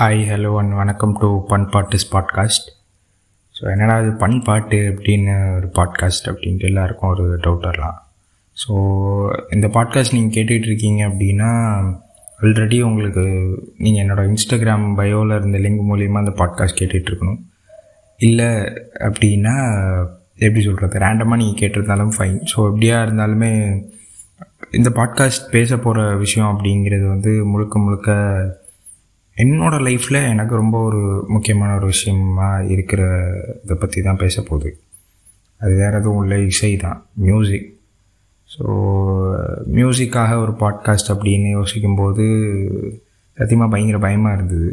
Hi hello and வணக்கம் to pun podcast so என்னடா இது பண்பாட்டு அப்படின்னு ஒரு பாட்காஸ்ட் அப்படின்ட்டு எல்லாருக்கும் ஒரு டவுட் வரலாம். ஸோ இந்த பாட்காஸ்ட் நீங்கள் கேட்டுக்கிட்டு இருக்கீங்க அப்படின்னா ஆல்ரெடி உங்களுக்கு நீங்கள் என்னோடய இன்ஸ்டாகிராம் பயோவில் இருந்த லிங்க் மூலியமாக அந்த பாட்காஸ்ட் கேட்டுட்டு இருக்கணும். இல்லை அப்படின்னா எப்படி சொல்கிறது ரேண்டமாக நீங்கள் கேட்டிருந்தாலும் ஃபைன் ஸோ எப்படியா இருந்தாலுமே இந்த பாட்காஸ்ட் பேச போகிற விஷயம் அப்படிங்கிறது வந்து முழுக்க முழுக்க என்னோடய லைஃப்பில் எனக்கு ரொம்ப ஒரு முக்கியமான ஒரு விஷயமாக இருக்கிற இதை பற்றி தான் பேச போகுது. அது வேறு எதுவும் இல்லை இசை தான் மியூசிக் ஸோ மியூசிக்காக ஒரு பாட்காஸ்ட் அப்படின்னு யோசிக்கும்போது சத்தியமாக பயங்கர பயமாக இருந்தது.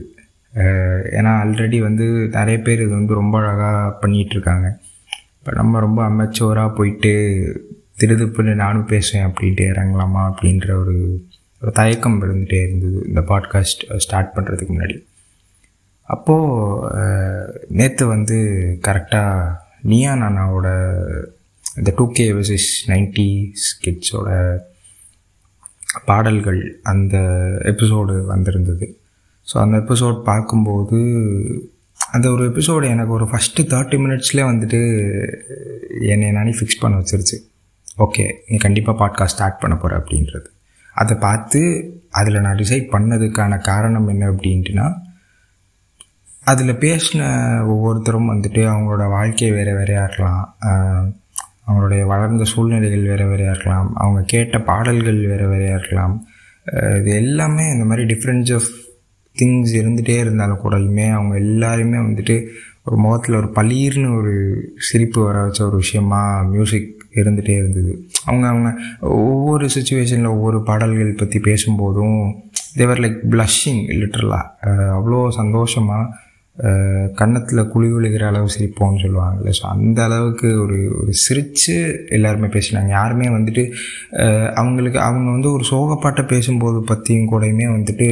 ஏன்னா ஆல்ரெடி வந்து நிறைய பேர் இது வந்து ரொம்ப அழகாக பண்ணிகிட்ருக்காங்க இப்போ நம்ம ரொம்ப அமைச்சோராக போயிட்டு திருதுப்புன்னு நானும் பேசுவேன் அப்படின்ட்டு இறங்கலாமா அப்படின்ற ஒரு ஒரு தயக்கம் இருந்துகிட்டே இருந்தது இந்த பாட்காஸ்ட் ஸ்டார்ட் பண்ணுறதுக்கு முன்னாடி. அப்போது நேற்று வந்து கரெக்டாக நியா நானாவோட இந்த டூ கே வெர்சஸ் நைன்டி ஸ்கிட்ஸோட பாடல்கள் அந்த எபிசோடு வந்திருந்தது. ஸோ அந்த எபிசோட் பார்க்கும்போது அந்த ஒரு எபிசோடு எனக்கு ஒரு ஃபஸ்ட்டு தேர்ட்டி மினிட்ஸ்லேயே வந்துட்டு என்னை நானே ஃபிக்ஸ் பண்ண வச்சிருச்சு. ஓகே நீ கண்டிப்பாக பாட்காஸ்ட் ஸ்டார்ட் பண்ண போகிற அப்படின்றது. அதை பார்த்து அதில் நான் டிசைட் பண்ணதுக்கான காரணம் என்ன அப்படின்ட்டுனா அதில் பேசின ஒவ்வொருத்தரும் வந்துட்டு அவங்களோட வாழ்க்கை வேறு வேறையாக இருக்கலாம் அவங்களுடைய வளர்ந்த சூழ்நிலைகள் வேறு வேறையாக இருக்கலாம் அவங்க கேட்ட பாடல்கள் வேறு வேறையாக இருக்கலாம் இது எல்லாமே இந்த மாதிரி டிஃப்ரென்ஸ் ஆஃப் திங்ஸ் இருந்துகிட்டே இருந்தாலும் கூடயுமே அவங்க எல்லாருமே வந்துட்டு ஒரு முகத்தில் ஒரு பளீர்னு ஒரு சிரிப்பு வர வச்ச ஒரு விஷயமா மியூசிக் இருந்துகிட்டே இருந்தது. அவங்க அவங்க ஒவ்வொரு சுச்சுவேஷனில் ஒவ்வொரு பாடல்கள் பற்றி பேசும்போதும் தேவர் லைக் ப்ளஷிங் லிட்ரலாக அவ்வளோ சந்தோஷமாக கன்னத்தில் குழி விழுகிற அளவு சிரிப்போம்னு சொல்லுவாங்கல்ல. ஸோ அந்த அளவுக்கு ஒரு ஒரு சிரித்து எல்லாருமே பேசினாங்க. யாருமே வந்துட்டு அவங்களுக்கு அவங்க வந்து ஒரு சோகப்பாட்டை பேசும்போது பற்றியும் கூடயுமே வந்துட்டு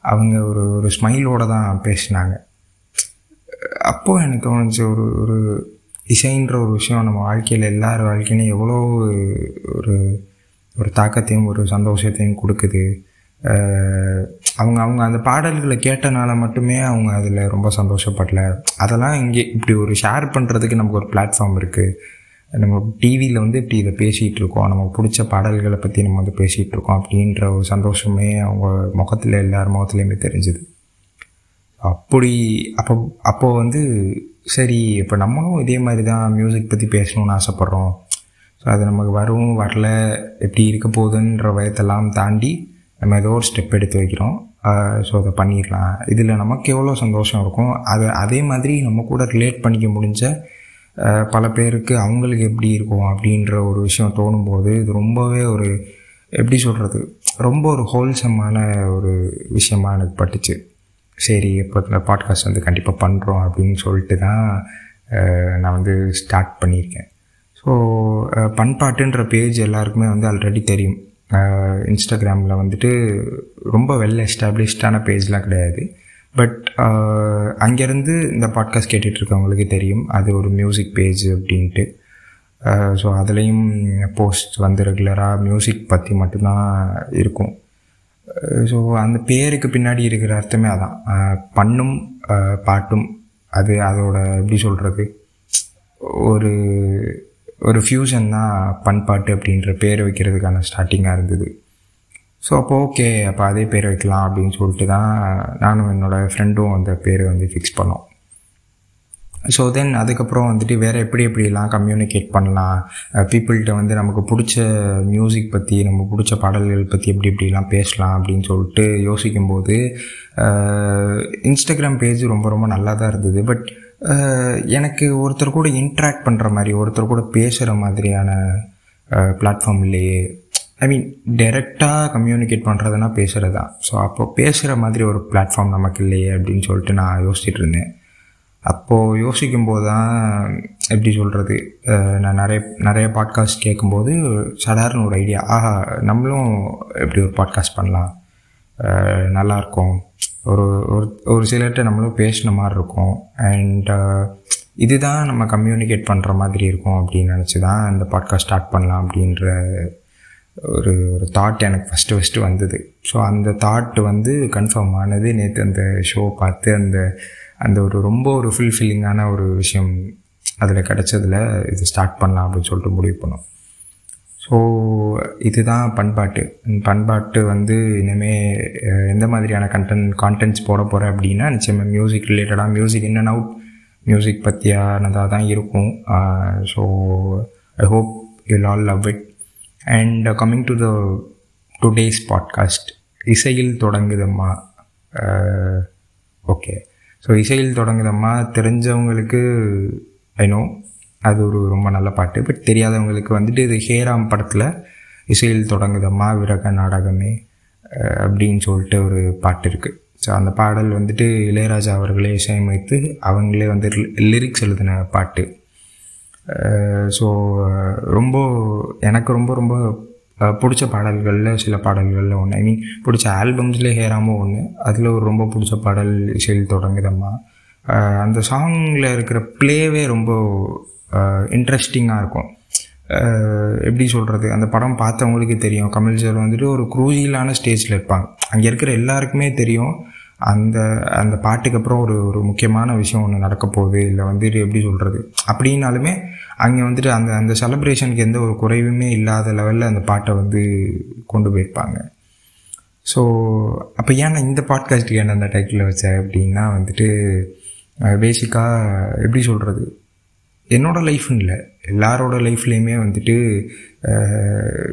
அவங்க ஒரு ஒரு ஸ்மைலோடு தான் பேசினாங்க. அப்போது எனக்கு தோணுச்சு ஒரு ஒரு இசைன்ற ஒரு விஷயம் நம்ம வாழ்க்கையில் எல்லார் வாழ்க்கையிலும் எவ்வளோ ஒரு ஒரு தாக்கத்தையும் ஒரு சந்தோஷத்தையும் கொடுக்குது. அவங்க அவங்க அந்த பாடல்களை கேட்டனால மட்டுமே அவங்க அதில் ரொம்ப சந்தோஷப்படல. அதெல்லாம் இங்கே இப்படி ஒரு ஷேர் பண்ணுறதுக்கு நமக்கு ஒரு பிளாட்ஃபார்ம் இருக்குது நம்ம டிவியில் வந்து இப்படி இதை பேசிகிட்டு இருக்கோம். நம்ம பிடிச்ச பாடல்களை பற்றி நம்ம வந்து பேசிகிட்டு இருக்கோம் அப்படின்ற ஒரு சந்தோஷமே அவங்க முகத்தில் எல்லார் முகத்துலேயுமே தெரிஞ்சுது. அப்படி அப்போ அப்போது வந்து சரி இப்போ நம்மளும் இதே மாதிரி தான் மியூசிக் பற்றி பேசணும்னு ஆசைப்பட்றோம். ஸோ அது நமக்கு வரும் வரல. எப்படி இருக்க போகுதுன்ற வயத்தெல்லாம் தாண்டி நம்ம ஏதோ ஒரு ஸ்டெப் எடுத்து வைக்கிறோம். ஸோ அதை பண்ணிடலாம். இதில் நமக்கு எவ்வளோ சந்தோஷம் இருக்கும்? அதை அதே மாதிரி நம்ம கூட ரிலேட் பண்ணிக்க முடிஞ்ச பல பேருக்கு அவங்களுக்கு எப்படி இருக்கும் அப்படின்ற ஒரு விஷயம் தோணும்போது இது ரொம்பவே ஒரு எப்படி சொல்கிறது ரொம்ப ஒரு ஹோல்சமான ஒரு விஷயமா எனக்கு பட்டுச்சு. சரி இப்போ பாட்காஸ்ட் வந்து கண்டிப்பாக பண்ணுறோம் அப்படின்னு சொல்லிட்டு தான் நான் வந்து ஸ்டார்ட் பண்ணியிருக்கேன். ஸோ பண்பாட்டுன்ற பேஜ் எல்லாருக்குமே வந்து ஆல்ரெடி தெரியும். இன்ஸ்டாகிராமில் வந்துட்டு ரொம்ப வெல் எஸ்டாப்ளிஷ்டான பேஜ்லாம் கிடையாது. பட் அங்கேருந்து இந்த பாட்காஸ்ட் கேட்டுட்ருக்கவங்களுக்கு தெரியும். அது ஒரு மியூசிக் பேஜ் அப்படின்ட்டு. ஸோ அதுலேயும் போஸ்ட் வந்து ரெகுலராக மியூசிக் பற்றி மட்டும்தான் இருக்கும். ஸோ அந்த பேருக்கு பின்னாடி இருக்கிற அர்த்தமே அதான். பண்ணும் பாட்டும் அது அதோட எப்படி சொல்கிறது ஒரு ஒரு ஃப்யூஷன் தான் பண்பாட்டு அப்படின்ற பேர் வைக்கிறதுக்கான ஸ்டார்டிங்காக இருந்தது. ஸோ அப்போ ஓகே அப்போ அதே பேர் வைக்கலாம் அப்படின்னு சொல்லிட்டு தான் நானும் என்னோடய ஃப்ரெண்டும் அந்த பேரை வந்து ஃபிக்ஸ் பண்ணோம். ஸோ தென் அதுக்கப்புறம் வந்துட்டு வேறு எப்படி எப்படிலாம் கம்யூனிகேட் பண்ணலாம்? பீப்புள்கிட்ட வந்து நமக்கு பிடிச்ச மியூசிக் பற்றி நம்ம பிடிச்ச பாடல்கள் பற்றி எப்படி எப்படிலாம் பேசலாம் அப்படின்னு சொல்லிட்டு யோசிக்கும்போது இன்ஸ்டாகிராம் பேஜ் ரொம்ப ரொம்ப நல்லா தான் இருந்தது பட் எனக்கு ஒருத்தர் கூட இன்ட்ராக்ட் பண்ணுற மாதிரி ஒருத்தர் கூட பேசுகிற மாதிரியான பிளாட்ஃபார்ம் இல்லையே ஐ மீன் டைரெக்டாக கம்யூனிகேட் பண்ணுறதுனா பேசுகிறது தான் ஸோ அப்போ பேசுகிற மாதிரி ஒரு பிளாட்ஃபார்ம் நமக்கு இல்லையே அப்படின்னு சொல்லிட்டு நான் யோசிச்சுட்டு இருந்தேன். அப்போது யோசிக்கும்போது தான் எப்படி சொல்கிறது நான் நிறைய நிறைய பாட்காஸ்ட் கேட்கும்போது சடார்னு ஒரு ஐடியா ஆஹா நம்மளும் எப்படி ஒரு பாட்காஸ்ட் பண்ணலாம்? நல்லாயிருக்கும். ஒரு ஒரு ஒரு சிலர்கிட்ட நம்மளும் பேசின மாதிரி இருக்கும். அண்ட் இதுதான் நம்ம கம்யூனிகேட் பண்ணுற மாதிரி இருக்கும் அப்படின்னு நினச்சி தான் இந்த பாட்காஸ்ட் ஸ்டார்ட் பண்ணலாம் அப்படின்ற ஒரு ஒரு தாட் எனக்கு ஃபஸ்ட்டு ஃபஸ்ட்டு வந்தது. ஸோ அந்த தாட் வந்து கன்ஃபார்ம் ஆனது நேற்று அந்த ஷோ பார்த்து அந்த அந்த ஒரு ரொம்ப ஒரு ஃபுல்ஃபில்லிங்கான ஒரு விஷயம் அதில் கிடச்சதில் இது ஸ்டார்ட் பண்ணலாம் அப்படின்னு சொல்லிட்டு முடிவு பண்ணோம். ஸோ இதுதான் பண்பாட்டு. பண்பாட்டு வந்து இனிமேல் எந்த மாதிரியான கண்டென்ட் கான்டென்ட்ஸ் போட போகிறேன் அப்படின்னா நிச்சயமாக மியூசிக் ரிலேட்டடாக music in and out music பற்றியானதாக தான் இருக்கும் so I hope you'll all love it and coming to the today's podcast இசையில் தொடங்குதம்மா? ஓகே ஸோ இசையில் தொடங்குதம்மா தெரிஞ்சவங்களுக்கு ஐநோ அது ஒரு ரொம்ப நல்ல பாட்டு. பட் தெரியாதவங்களுக்கு வந்துட்டு இது ஹேராம் படத்தில் இசையில் தொடங்குதம்மா விரக நாடகமே அப்படின்னு சொல்லிட்டு ஒரு பாட்டு இருக்குது ஸோ அந்த பாடல் வந்துட்டு இளையராஜா அவர்களே இசையமைத்து அவங்களே வந்து லிரிக்ஸ் எழுதின பாட்டு. ஸோ ரொம்ப எனக்கு ரொம்ப ரொம்ப பிடிச்ச பாடல்களில் சில பாடல்களில் ஒன்று ஐ மீன் பிடிச்ச ஆல்பம்ஸ்லேயே ஹேராமோ ஒன்று அதில் ஒரு ரொம்ப பிடிச்ச பாடல் இசையில் தொடங்குதம்மா அந்த சாங்கில் இருக்கிற ப்ளேவே ரொம்ப இன்ட்ரெஸ்டிங்காக இருக்கும். எப்படி சொல்கிறது அந்த படம் பார்த்தவங்களுக்கு தெரியும். கமல் சார் வந்துட்டு ஒரு குரூசியலான ஸ்டேஜில் இருப்பாங்க. அங்கே இருக்கிற எல்லாருக்குமே தெரியும். அந்த அந்த பாட்டுக்கு அப்புறம் ஒரு ஒரு முக்கியமான விஷயம் ஒன்று நடக்க போகுது இல்லை வந்துட்டு எப்படி சொல்கிறது அப்படின்னாலுமே அங்கே வந்துட்டு அந்த அந்த செலப்ரேஷனுக்கு எந்த ஒரு குறைவுமே இல்லாத லெவலில் அந்த பாட்டை வந்து கொண்டு போயிருப்பாங்க. ஸோ அப்போ ஏன் இந்த பாட்காஸ்ட்டுக்கு என்ன அந்த டைட்டில் வச்சேன் அப்படின்னா வந்துட்டு பேசிக்காக எப்படி சொல்கிறது என்னோடய லைஃப்னு இல்லை எல்லாரோட லைஃப்லேயுமே வந்துட்டு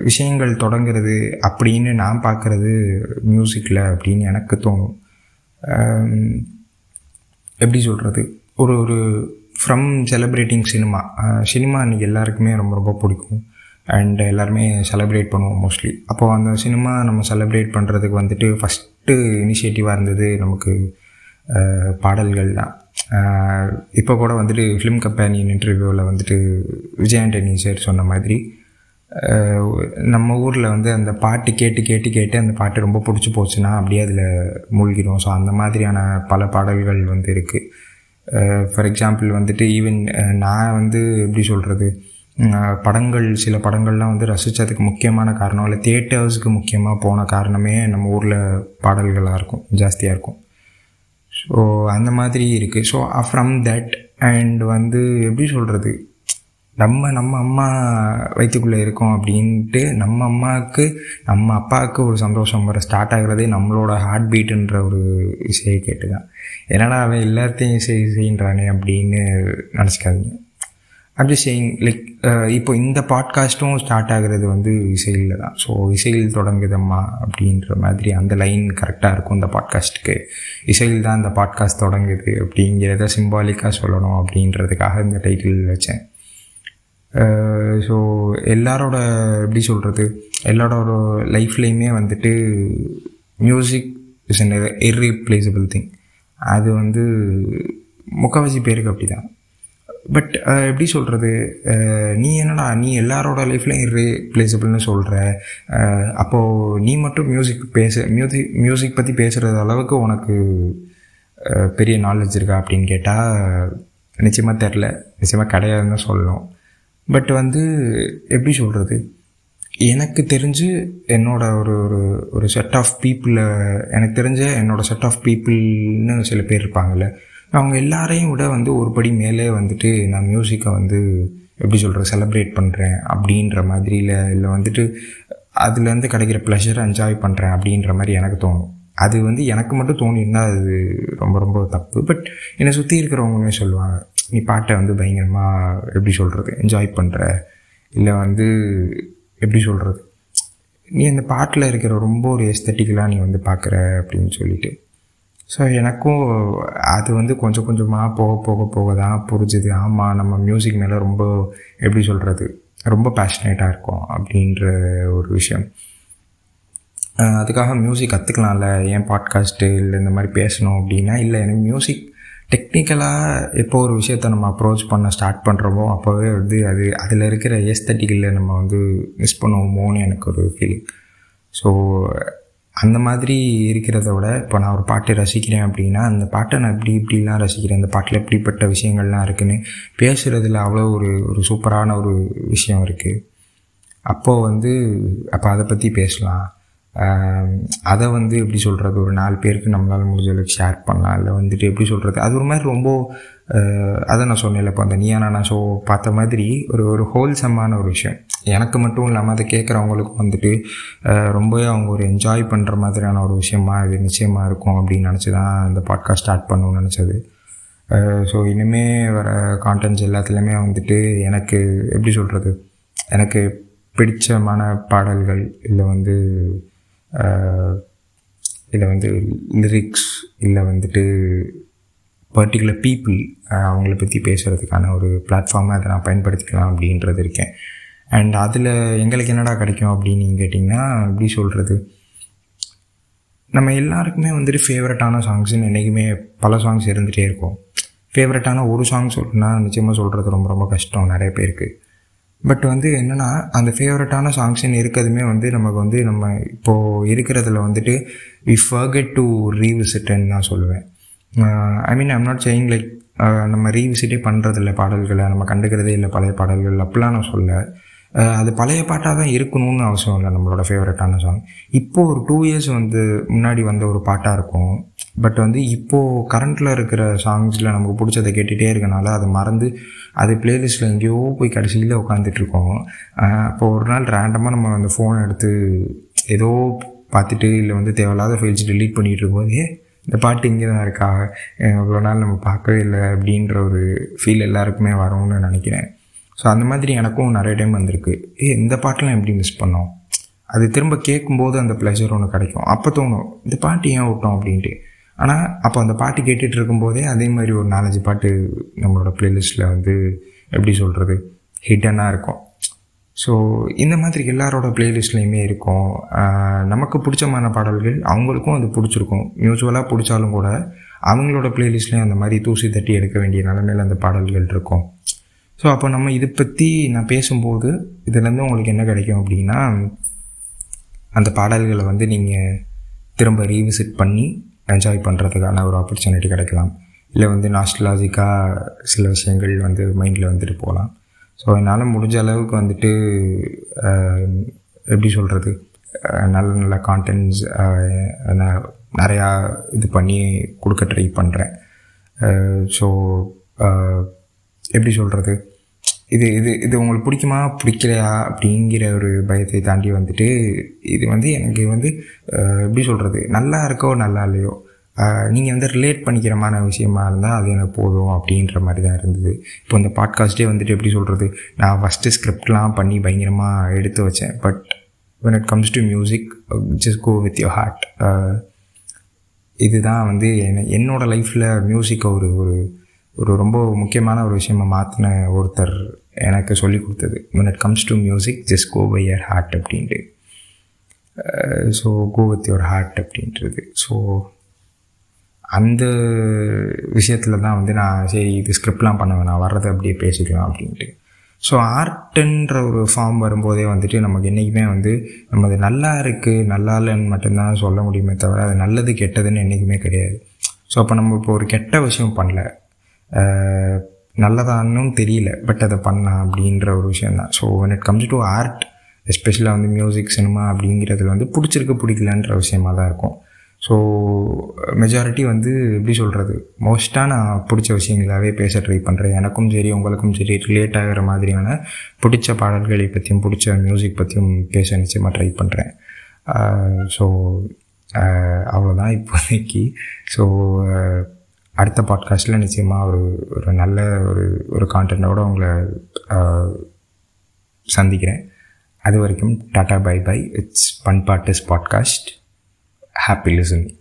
விஷயங்கள் தொடங்கிறது அப்படின்னு நான் பார்க்குறது மியூசிக்கில் அப்படின்னு எனக்கு தோணும். எப்படி சொல்கிறது ஒரு ஒரு ஃப்ரம் செலிப்ரேட்டிங் சினிமா சினிமா அன்றைக்கி எல்லாருக்குமே ரொம்ப ரொம்ப பிடிக்கும். அண்ட் எல்லாருமே செலிப்ரேட் பண்ணுவோம் மோஸ்ட்லி அப்போது அந்த சினிமா நம்ம செலிப்ரேட் பண்ணுறதுக்கு வந்துட்டு ஃபஸ்ட்டு இனிஷியேட்டிவாக இருந்தது நமக்கு பாடல்கள் தான். இப்போ கூட வந்துட்டு ஃபிலிம் கம்பெனியின் இன்டர்வியூவில் வந்துட்டு விஜய் ஆண்டனி சார் சொன்ன மாதிரி நம்ம ஊரில் வந்து அந்த பாட்டு கேட்டு கேட்டு கேட்டு அந்த பாட்டு ரொம்ப பிடிச்சி போச்சுன்னா அப்படியே அதில் மூழ்கிடும் ஸோ அந்த மாதிரியான பல பாடல்கள் வந்து இருக்குது ஃபார் எக்ஸாம்பிள் வந்துட்டு ஈவன் நான் வந்து எப்படி சொல்கிறது படங்கள் சில படங்கள்லாம் வந்து ரசித்ததுக்கு முக்கியமான காரணம் இல்லை தேட்டர்ஸுக்கு முக்கியமாக போன காரணமே நம்ம ஊரில் பாடல்களாக இருக்கும் ஜாஸ்தியாக இருக்கும். ஸோ அந்த மாதிரி இருக்குது ஸோ ஃப்ரம் தட் அண்ட் வந்து எப்படி சொல்கிறது நம்ம நம்ம அம்மா வயிற்றுக்குள்ளே இருக்கோம் அப்படின்ட்டு நம்ம அம்மாவுக்கு நம்ம அப்பாவுக்கு ஒரு சந்தோஷம் வர ஸ்டார்ட் ஆகிறதே நம்மளோட ஹார்ட் பீட்டுன்ற ஒரு இசையை கேட்டு தான் என்னடா அவன் எல்லாத்தையும் இசை இசைன்றானே அப்படின்னு நினச்சிக்காதீங்க. அப்படி செய்யிங் லைக் இப்போ இந்த பாட்காஸ்ட்டும் ஸ்டார்ட் ஆகிறது வந்து இசையில் தான் ஸோ இசையில் தொடங்குதம்மா அப்படின்ற மாதிரி அந்த லைன் கரெக்டாக இருக்கும் இந்த பாட்காஸ்ட்டுக்கு இசையில் தான் இந்த பாட்காஸ்ட் தொடங்குது அப்படிங்கிறத சிம்பாலிக்காக சொல்லணும் அப்படின்றதுக்காக இந்த டைட்டில் வச்சேன். ஸோ எல்லாரோட எப்படி சொல்கிறது எல்லாரோட லைஃப்லேயுமே வந்துட்டு music is an irreplaceable thing அது வந்து முக்கால்வாசி பேருக்கு அப்படி தான் பட் எப்படி சொல்கிறது நீ என்னடா நீ எல்லாரோட லைஃப்லையும் இர்ரீப்ளேசபிள்னு சொல்கிற அப்போது நீ மட்டும் மியூசிக் பேச மியூசிக் மியூசிக் பற்றி பேசுகிறது அளவுக்கு உனக்கு பெரிய நாலேஜ் இருக்கா அப்படின்னு கேட்டால் நிச்சயமாக தெரில நிச்சயமாக கிடையாதுன்னு தான் சொல்லணும். பட் வந்து எப்படி சொல்கிறது எனக்கு தெரிஞ்சு என்னோட ஒரு ஒரு ஒரு செட் ஆஃப் பீப்புளை எனக்கு தெரிஞ்ச என்னோடய செட் ஆஃப் பீப்புள்னு சில பேர் இருப்பாங்கள்ல அவங்க எல்லாரையும் விட வந்து ஒரு படி மேலே வந்துட்டு நான் மியூசிக்கை வந்து எப்படி சொல்கிறது செலப்ரேட் பண்ணுறேன் அப்படின்ற மாதிரி இல்லை இல்லை வந்துட்டு அதுலேருந்து கிடைக்கிற ப்ளஷரை என்ஜாய் பண்ணுறேன் அப்படின்ற மாதிரி எனக்கு தோணும். அது வந்து எனக்கு மட்டும் தோணியிருந்தால் அது ரொம்ப ரொம்ப தப்பு. பட் என்னை சுற்றி இருக்கிறவங்களுமே சொல்லுவாங்க நீ பாட்டை வந்து பயங்கரமாக எப்படி சொல்கிறது என்ஜாய் பண்ணுற இல்லை வந்து எப்படி சொல்கிறது நீ அந்த பாட்டில் இருக்கிற ரொம்ப ஒரு எஸ்தட்டிக்கலாக நீ வந்து பார்க்குற அப்படின்னு சொல்லிட்டு. ஸோ எனக்கும் அது வந்து கொஞ்சம் கொஞ்சமாக போக போக போக தான் புரிஞ்சுது. ஆமாம் நம்ம மியூசிக் மேலே ரொம்ப எப்படி சொல்கிறது ரொம்ப பேஷனேட்டாக இருக்கும் அப்படின்ற ஒரு விஷயம். அதுக்காக மியூசிக் கற்றுக்கலாம்ல ஏன் பாட்காஸ்ட்டு இல்லை இந்த மாதிரி பேசணும் அப்படின்னா இல்லை எனக்கு மியூசிக் டெக்னிக்கலாக எப்போ ஒரு விஷயத்த நம்ம அப்ரோச் பண்ண ஸ்டார்ட் பண்ணுறோமோ அப்போவே வந்து அது அதில் இருக்கிற ஏஸ்தட்டிக்கில் நம்ம வந்து மிஸ் பண்ணுவோமோன்னு எனக்கு ஒரு ஃபீலிங் ஸோ அந்த மாதிரி இருக்கிறத விட இப்போ நான் ஒரு பாட்டை ரசிக்கிறேன் அப்படின்னா அந்த பாட்டை நான் இப்படி இப்படிலாம் ரசிக்கிறேன். அந்த பாட்டில் எப்படிப்பட்ட விஷயங்கள்லாம் இருக்குன்னு பேசுகிறதுல அவ்வளோ ஒரு ஒரு சூப்பரான ஒரு விஷயம் இருக்குது அப்போது வந்து அப்போ அதை பற்றி பேசலாம். அதை வந்து எப்படி சொல்கிறது ஒரு நாலு பேருக்கு நம்மளால் முடிஞ்ச அளவுக்கு ஷேர் பண்ணலாம். இல்லை வந்துட்டு எப்படி சொல்கிறது அது ஒரு மாதிரி ரொம்ப அதை நான் சொன்னேன்ல இப்போ அந்த நீயா நான் ஷோ பார்த்த மாதிரி ஒரு ஒரு ஹோல்சம்மான ஒரு விஷயம். எனக்கு மட்டும் இல்லாமல் அதை கேட்குறவங்களுக்கும் வந்துட்டு ரொம்பவே அவங்க ஒரு என்ஜாய் பண்ணுற மாதிரியான ஒரு விஷயமா இது நிச்சயமாக இருக்கும் அப்படின்னு நினச்சி தான் இந்த பாட்காஸ்ட் ஸ்டார்ட் பண்ணணும்னு நினச்சது. ஸோ இனிமே வர கான்டென்ட்ஸ் எல்லாத்துலேயுமே வந்துட்டு எனக்கு எப்படி சொல்கிறது எனக்கு பிடிச்சமான பாடல்கள் இல்லை வந்து இதை வந்து லிரிக்ஸ் இல்லை வந்துட்டு பர்டிகுலர் பீப்புள் அவங்கள பற்றி பேசுகிறதுக்கான ஒரு பிளாட்ஃபார்மாக அதை நான் பயன்படுத்திக்கலாம் அப்படின்றது இருக்கேன். அண்ட் அதில் எங்களுக்கு என்னடா கிடைக்கும் அப்படின்னு கேட்டிங்கன்னா எப்படி சொல்கிறது நம்ம எல்லாருக்குமே வந்துட்டு ஃபேவரட்டான சாங்ஸ்ன்னு என்றைக்குமே பல சாங்ஸ் இருந்துகிட்டே இருக்கும். ஃபேவரட்டான ஒரு சாங் சொல்லுன்னா நிச்சயமாக சொல்கிறது ரொம்ப ரொம்ப கஷ்டம் நிறைய பேருக்கு. பட் வந்து என்னென்னா அந்த ஃபேவரட்டான சாங்ஸ்ன்னு இருக்கிறதுமே வந்து நமக்கு வந்து நம்ம இப்போது இருக்கிறதுல வந்துட்டு வி ஃபர்கெட் டு ரீவிசிட்ன்னு நான் சொல்லுவேன். I mean I'm not saying like நம்ம ரீவிசிட்டே பண்ணுறதில்ல பாடல்களை நம்ம கண்டுக்கிறதே இல்லை பழைய பாடல்கள் அப்படிலாம் நான் சொல்ல அது பழைய பாட்டாக தான் இருக்கணும்னு அவசியம் இல்லை நம்மளோட ஃபேவரட்டான சாங் இப்போது ஒரு டூ இயர்ஸ் வந்து முன்னாடி வந்த ஒரு பாட்டாக இருக்கும். பட் வந்து இப்போது கரண்ட்டில் இருக்கிற சாங்ஸில் நமக்கு பிடிச்சதை கேட்டுகிட்டே இருக்கனால அதை மறந்து அது பிளேலிஸ்ட்டில் எங்கேயோ போய் கடைசியில் உட்காந்துட்ருக்கோம் அப்போ ஒரு நாள் ரேண்டமாக நம்ம அந்த ஃபோனை எடுத்து ஏதோ பார்த்துட்டு இல்லை வந்து தேவையில்லாத ஃபைல்ஸ் delete பண்ணிகிட்டு இருக்கும்போது ஏ இந்த பாட்டு இங்கே தான் இருக்கா இவ்வளோ நாள் நம்ம பார்க்கவே இல்லை அப்படின்ற ஒரு ஃபீல் எல்லாருக்குமே வரும்னு நினைக்கிறேன். ஸோ அந்த மாதிரி எனக்கும் நிறைய டைம் வந்திருக்கு. ஏ இந்த பாட்டெலாம் எப்படி மிஸ் பண்ணோம்? அது திரும்ப கேட்கும்போது அந்த ப்ளஷர் ஒன்று கிடைக்கும். அப்போ தோணும் இந்த பாட்டு ஏன் விட்டோம்? அப்படின்ட்டு. ஆனால் அப்போ அந்த பாட்டு கேட்டுட்டு இருக்கும்போதே அதே மாதிரி ஒரு நாலஞ்சு பாட்டு நம்மளோட ப்ளேலிஸ்ட்டில் வந்து எப்படி சொல்கிறது ஹிட்டனாக இருக்கும். ஸோ இந்த மாதிரி எல்லாரோட ப்ளேலிஸ்ட்லேயுமே இருக்கும். நமக்கு பிடிச்சமான பாடல்கள் அவங்களுக்கும் அது பிடிச்சிருக்கும். மியூச்சுவலாக பிடிச்சாலும் கூட அவங்களோட ப்ளேலிஸ்ட்லேயும் அந்த மாதிரி தூசி தட்டி எடுக்க வேண்டிய நிலமையில் அந்த பாடல்கள் இருக்கும். ஸோ அப்போ நம்ம இதை பற்றி நான் பேசும்போது இதுலேருந்து உங்களுக்கு என்ன கிடைக்கும் அப்படின்னா அந்த பாடல்களை வந்து நீங்கள் திரும்ப ரீவிசிட் பண்ணி என்ஜாய் பண்ணுறதுக்கான ஒரு ஆப்பர்ச்சுனிட்டி கிடைக்கலாம். இல்லை வந்து நாஸ்டலாஜிக்காக சில விஷயங்கள் வந்து மைண்டில் வந்துட்டு போகலாம். ஸோ என்னால் முடிஞ்ச அளவுக்கு வந்துட்டு எப்படி சொல்கிறது நல்ல நல்ல கான்டென்ட்ஸ் நிறையா இது பண்ணி கொடுக்க ட்ரை பண்ணுறேன் ஸோ எப்படி சொல்கிறது இது இது இது உங்களுக்கு பிடிக்குமா? பிடிக்கலையா? அப்படிங்கிற ஒரு பயத்தை தாண்டி வந்துட்டு இது வந்து எனக்கு வந்து எப்படி சொல்கிறது நல்லா இருக்கோ நல்லா இல்லையோ? நீங்கள் வந்து ரிலேட் பண்ணிக்கிறமான விஷயமா இருந்தால் அது எனக்கு போதும் அப்படின்ற மாதிரி தான் இருந்தது. இப்போ இந்த பாட்காஸ்ட்டே வந்துட்டு எப்படி சொல்கிறது நான் ஃபஸ்ட்டு ஸ்கிரிப்ட்லாம் பண்ணி பயங்கரமாக எடுத்து வச்சேன். But when it comes to music just go with your heart இதுதான் வந்து என்ன என்னோட லைஃப்பில் மியூசிக்கை ஒரு ஒரு ஒரு ரொம்ப முக்கியமான ஒரு விஷயமா மாற்றின ஒருத்தர். எனக்கு சொல்லி கொடுத்தது. When comes comes music music just go by your அப்படின்ட்டு. Uh, so go with heart அப்படின்றது. ஸோ அந்த விஷயத்தில் தான் வந்து நான் சரி இது ஸ்கிரிப்ட்லாம் பண்ணுவேன் நான் வர்றதை அப்படியே பேசிக்கலாம் அப்படின்ட்டு. ஸோ ஆர்ட்டுன்ற ஒரு ஃபார்ம் வரும்போதே வந்துட்டு நமக்கு என்றைக்குமே வந்து நம்ம அது நல்லா இருக்குது நல்லா இல்லைன்னு மட்டும்தான் சொல்ல முடியுமே தவிர அது நல்லது கெட்டதுன்னு என்றைக்குமே கிடையாது. ஸோ அப்போ நம்ம இப்போ ஒரு கெட்ட விஷயம் பண்ணல. Uh, நல்லதானும் தெரியல பட் அதை பண்ணா அப்படின்ற ஒரு விஷயம் தான் so when it comes to art எஸ்பெஷலாக வந்து மியூசிக் சினிமா அப்படிங்கிறதுல வந்து பிடிச்சிருக்கு பிடிக்கலன்ற விஷயமா தான் இருக்கும். ஸோ மெஜாரிட்டி வந்து எப்படி சொல்கிறது மோஸ்ட்டாக நான் பிடிச்ச விஷயங்களாகவே பேச ட்ரை பண்ணுறேன் எனக்கும் சரி உங்களுக்கும் சரி ரிலேட் ஆகிற மாதிரியான பிடிச்ச பாடல்களை பற்றியும் பிடிச்ச மியூசிக் பற்றியும் பேச நிச்சயமாக ட்ரை பண்ணுறேன் ஸோ அவ்வளோதான் இப்போதைக்கு. ஸோ அடுத்த பாட்காஸ்ட்டில் நிச்சயமாக ஒரு ஒரு நல்ல ஒரு ஒரு கான்டென்ட்டோட உங்களை சந்திக்கிறேன். அது வரைக்கும் டாடா பை பை. இட்ஸ் பண்பாட்டிஸ் பாட்காஸ்ட் ஹாப்பி லிசனிங்